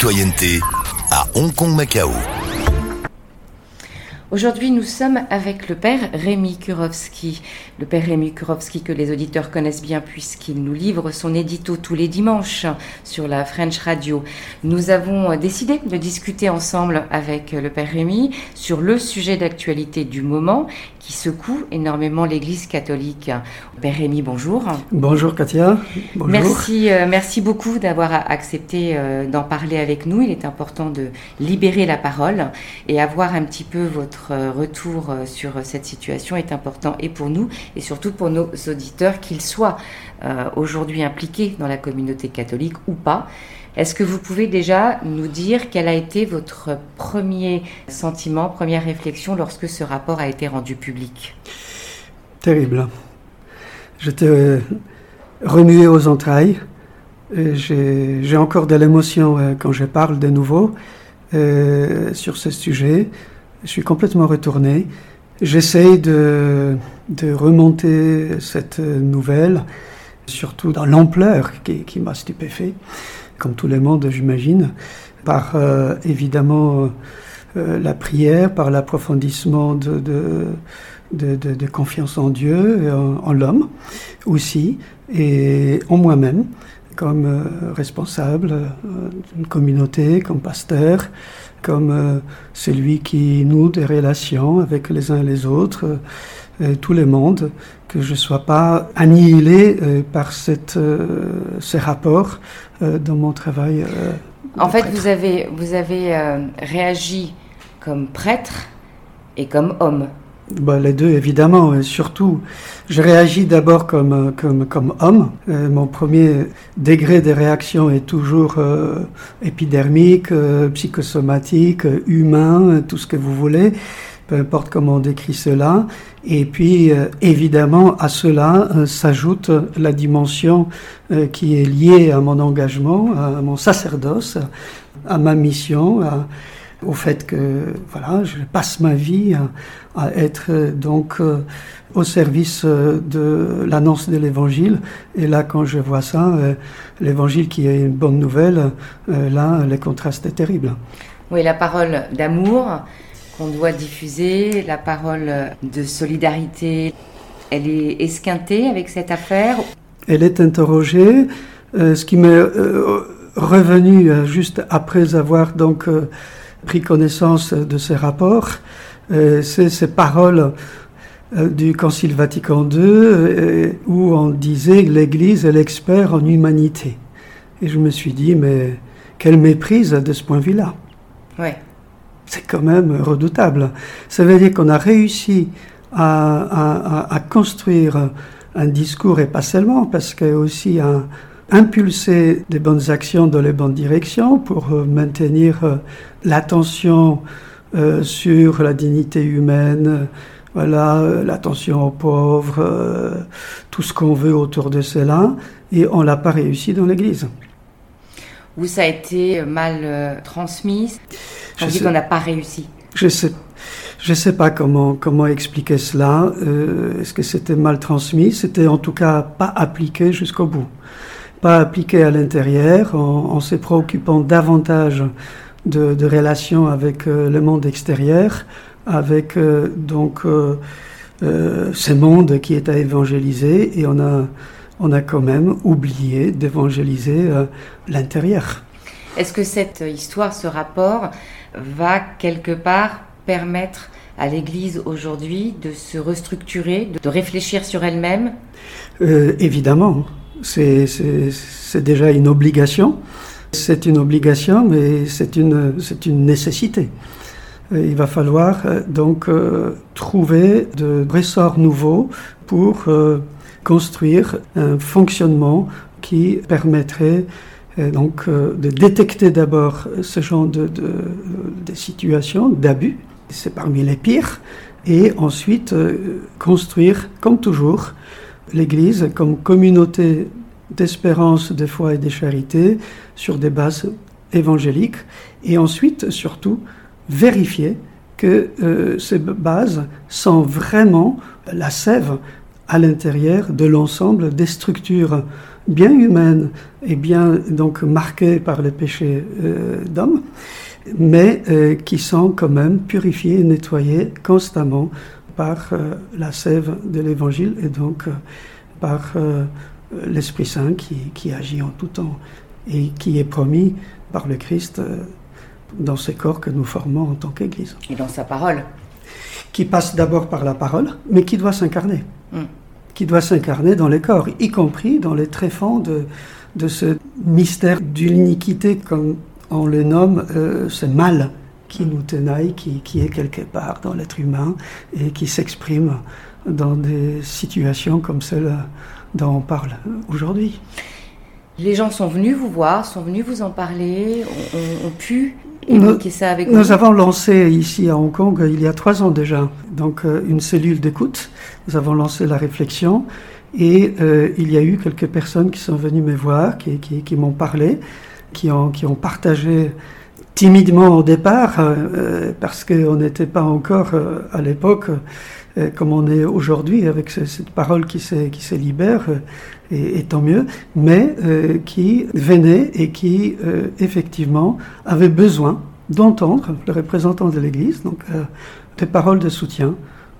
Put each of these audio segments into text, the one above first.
citoyenneté à Hong Kong Macao. Aujourd'hui, nous sommes avec le père Rémi Kurowski. Le père Rémi Kurowski que les auditeurs connaissent bien puisqu'il nous livre son édito tous les dimanches sur la French Radio. Nous avons décidé de discuter ensemble avec le père Rémi sur le sujet d'actualité du moment qui secoue énormément l'Église catholique. Père Rémi, bonjour. Bonjour Katia. Bonjour. Merci, euh, merci beaucoup d'avoir accepté euh, d'en parler avec nous. Il est important de libérer la parole et avoir un petit peu votre euh, retour sur cette situation est important et pour nous et surtout pour nos auditeurs, qu'ils soient aujourd'hui impliqués dans la communauté catholique ou pas. Est-ce que vous pouvez déjà nous dire quel a été votre premier sentiment, première réflexion lorsque ce rapport a été rendu public? Terrible. J'étais euh, remué aux entrailles. J'ai encore de l'émotion euh, quand je parle de nouveau euh, sur ce sujet. Je suis complètement retourné. J'essaye de, de, remonter cette nouvelle, surtout dans l'ampleur qui, m'a stupéfait comme tout le monde, j'imagine, par euh, évidemment euh, la prière, par l'approfondissement de, de, confiance en Dieu, et en, l'homme aussi, et en moi-même, comme euh, responsable d'une communauté, comme pasteur, comme celui qui noue des relations avec les uns et les autres, tout le monde, que je ne sois pas annihilé par cette, ces rapports euh, dans mon travail. Euh, en fait, vous avez, vous avez euh, réagi comme prêtre et comme homme. Bah, les deux, évidemment, et surtout, je réagis d'abord comme, comme, comme homme. mon premier degré de réaction est toujours épidermique, psychosomatique, humain, tout ce que vous voulez peu importe comment on décrit cela. Et puis, euh, évidemment, à cela euh, s'ajoute la dimension euh, qui est liée à mon engagement, à mon sacerdoce, à ma mission, au fait que voilà, je passe ma vie à, être donc au service de l'annonce de l'Évangile. Et là, quand je vois ça, l'Évangile qui est une bonne nouvelle, là, les contrastes sont terribles. Oui, la parole d'amour, on doit diffuser, la parole de solidarité, elle est esquintée avec cette affaire Elle est interrogée. Euh, ce qui m'est euh, revenu euh, juste après avoir donc pris connaissance de ces rapports, c'est ces paroles du Concile Vatican II où on disait que l'Église est l'expert en humanité. Et je me suis dit, mais quelle méprise de ce point de vue-là. Ouais c'est quand même redoutable. Ça veut dire qu'on a réussi à, construire un discours, et pas seulement, parce qu'il y a aussi à impulser des bonnes actions dans les bonnes directions pour euh, maintenir euh, l'attention euh, sur la dignité humaine, voilà, l'attention aux pauvres, tout ce qu'on veut autour de cela, et on l'a pas réussi dans l'Église. Où ça a été mal transmis? On dit qu'on n'a pas réussi. Je sais. Je ne sais pas comment, comment expliquer cela. Euh, est-ce que c'était mal transmis? C'était en tout cas pas appliqué jusqu'au bout. Pas appliqué à l'intérieur en, se préoccupant davantage de, de relations avec euh, le monde extérieur, avec euh, donc ce monde qui est à évangéliser et on a, on a quand même oublié d'évangéliser l'intérieur. Est-ce que cette histoire, ce rapport, va quelque part permettre à l'Église aujourd'hui de se restructurer, de réfléchir sur elle-même? Euh, Évidemment, c'est déjà une obligation. C'est une obligation, mais c'est une, une nécessité. Euh, il va falloir euh, donc trouver de ressorts nouveaux pour construire un fonctionnement qui permettrait donc euh, de détecter d'abord ce genre de, situations d'abus, c'est parmi les pires, et ensuite euh, construire, comme toujours, l'Église comme communauté d'espérance, de foi et de charité sur des bases évangéliques, et ensuite, surtout, vérifier que euh, ces bases sont vraiment la sève à l'intérieur de l'ensemble des structures bien humaine et bien donc marquée par les péchés d'homme, mais qui sont quand même purifiées et nettoyées constamment par la sève de l'Évangile et donc par l'Esprit Saint qui, qui, agit en tout temps et qui est promis par le Christ dans ces corps que nous formons en tant qu'Église. Et dans sa parole. Qui passe d'abord par la parole, mais qui doit s'incarner. Hmm. Qui doit s'incarner dans les corps, y compris dans les tréfonds de, de ce mystère de l'iniquité, comme on le nomme, euh, ce mal qui nous tenaille, qui, qui est quelque part dans l'être humain et qui s'exprime dans des situations comme celle dont on parle aujourd'hui. Les gens sont venus vous voir, sont venus vous en parler, ont pu nous, avons lancé ici à Hong Kong il y a trois ans déjà, donc euh, une cellule d'écoute. Nous avons lancé la réflexion et euh, il y a eu quelques personnes qui sont venues me voir, qui, qui, m'ont parlé, qui ont, qui ont partagé timidement au départ, euh, parce qu'on n'était pas encore à l'époque comme on est aujourd'hui, avec cette parole qui se, qui libère, et, et, tant mieux, mais qui venait et qui effectivement avait besoin d'entendre le représentant de l'Église, donc euh, des paroles de soutien,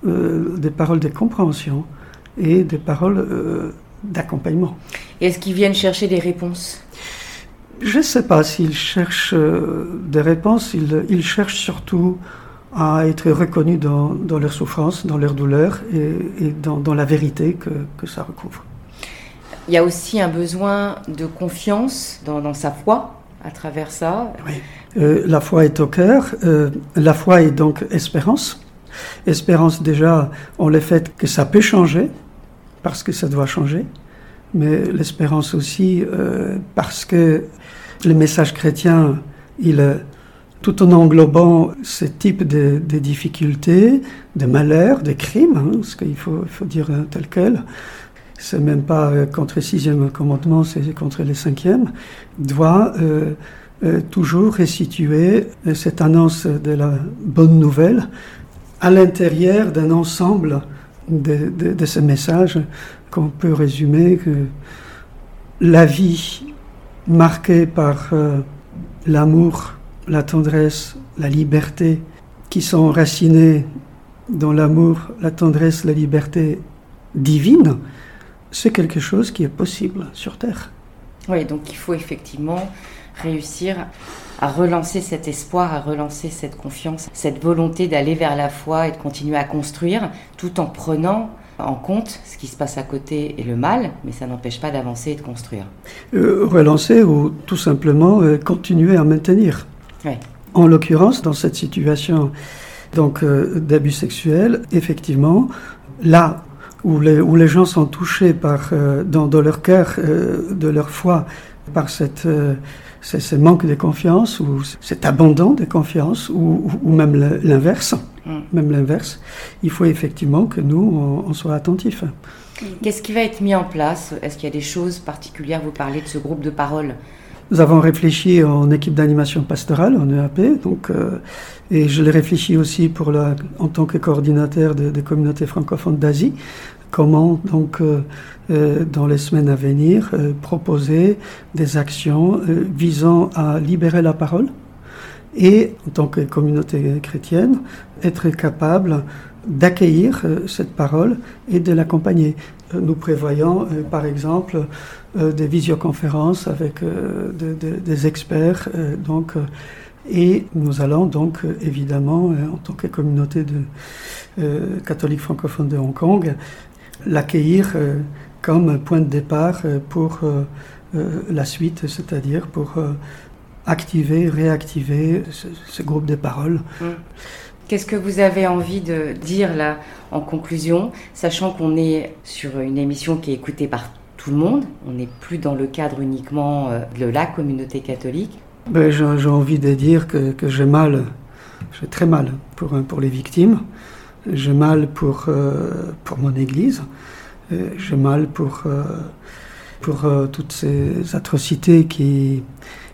euh, des paroles de compréhension et des paroles euh, d'accompagnement. Est-ce qu'ils viennent chercher des réponses? Je ne sais pas s'ils cherchent des réponses, ils, cherchent surtout à être reconnus dans, dans leur souffrance, dans leur douleur et, dans, la vérité que, que, ça recouvre. Il y a aussi un besoin de confiance dans, dans sa foi à travers ça. Oui. Euh, la foi est au cœur. Euh, la foi est donc espérance. Espérance déjà en le fait que ça peut changer, parce que ça doit changer, mais l'espérance aussi euh, parce que le message chrétien, il, tout en englobant ce type de, difficultés, de malheurs, de crimes, hein, ce qu'il faut, faut, dire tel quel, c'est même pas contre le sixième commandement, c'est contre le cinquième, doit euh, toujours restituer euh, cette annonce de la bonne nouvelle à l'intérieur d'un ensemble de, ce message qu'on peut résumer que la vie marquée par euh, l'amour, la tendresse, la liberté, qui sont enracinés dans l'amour, la tendresse, la liberté divine, c'est quelque chose qui est possible sur Terre. Oui, donc il faut effectivement réussir à relancer cet espoir, à relancer cette confiance, cette volonté d'aller vers la foi et de continuer à construire, tout en prenant en compte ce qui se passe à côté et le mal, mais ça n'empêche pas d'avancer et de construire. Euh, relancer ou tout simplement euh, continuer à maintenir. En l'occurrence, dans cette situation donc euh, d'abus sexuel, effectivement, là où les, où les gens sont touchés par, dans, dans, leur cœur, de leur foi, par cette manque de confiance ou cet abandon de confiance ou, même l'inverse. Mm. Même l'inverse. Il faut effectivement que nous, on, soit attentifs. Qu'est-ce qui va être mis en place? Est-ce qu'il y a des choses particulières? Vous parlez de ce groupe de parole nous avons réfléchi en équipe d'animation pastorale, en EAP, donc, euh, et je l'ai réfléchi aussi pour la, en tant que coordinateur des communautés francophones d'Asie, comment donc euh, euh, dans les semaines à venir euh, proposer des actions visant à libérer la parole et en tant que communauté chrétienne être capable d'accueillir cette parole et de l'accompagner. Nous prévoyons par exemple des visioconférences avec des experts donc et nous allons donc évidemment, en tant que communauté de catholiques francophones de Hong Kong, l'accueillir euh, comme point de départ euh, pour euh, la suite, c'est-à-dire pour activer, réactiver ce, groupe de paroles. Mmh. Qu'est-ce que vous avez envie de dire là en conclusion, sachant qu'on est sur une émission qui est écoutée par tout le monde, on n'est plus dans le cadre uniquement de la communauté catholique? Ben, J'ai envie de dire que, que j'ai mal, j'ai très mal pour, pour les victimes, j'ai mal pour, euh, pour mon Église, j'ai mal pour, euh, pour euh, toutes ces atrocités qui,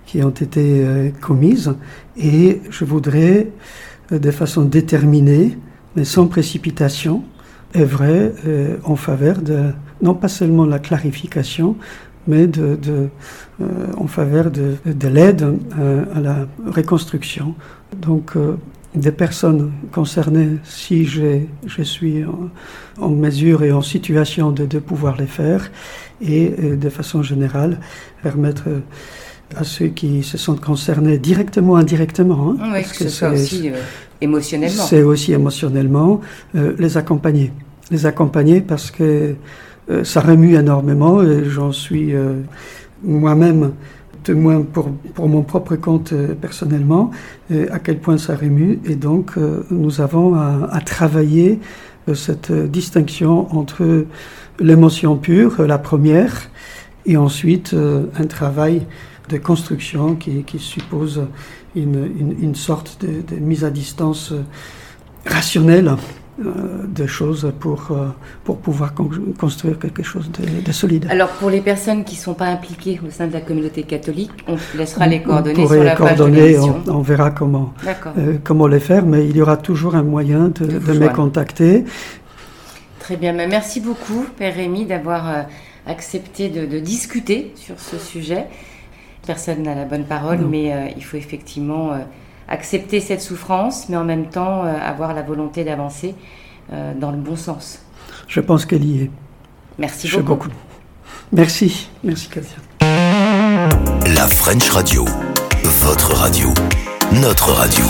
qui ont été commises, et je voudrais, de façon déterminée, mais sans précipitation, œuvrer en faveur de, non pas seulement la clarification, mais de, en faveur de, l'aide à, la reconstruction. Donc, des personnes concernées, si je, suis en, mesure et en situation de, de pouvoir les faire, et de façon générale, permettre à ceux qui se sentent concernés directement ou indirectement. Hein, oui, que, ce soit aussi euh, émotionnellement. C'est aussi émotionnellement euh, les accompagner. Les accompagner parce que euh, ça remue énormément et j'en suis moi-même témoin pour, pour mon propre compte personnellement à quel point ça remue et donc nous avons à, travailler cette distinction entre l'émotion pure, la première, et ensuite un travail de construction qui, suppose une, une, sorte de, mise à distance euh, rationnelle. euh, de choses pour, euh, pour pouvoir construire quelque chose de, solide. Alors pour les personnes qui ne sont pas impliquées au sein de la communauté catholique, on laissera les coordonnées sur la page de on, on, verra comment, comment les faire, mais il y aura toujours un moyen de, de, me contacter. Très bien, mais merci beaucoup Père Rémy d'avoir accepté de, discuter sur ce sujet. Personne n'a la bonne parole, mais euh, il faut effectivement euh, accepter cette souffrance, mais en même temps euh, avoir la volonté d'avancer dans le bon sens. Je pense qu'elle y est. Merci beaucoup. beaucoup. Merci, merci Katia. La French Radio, votre radio, notre radio.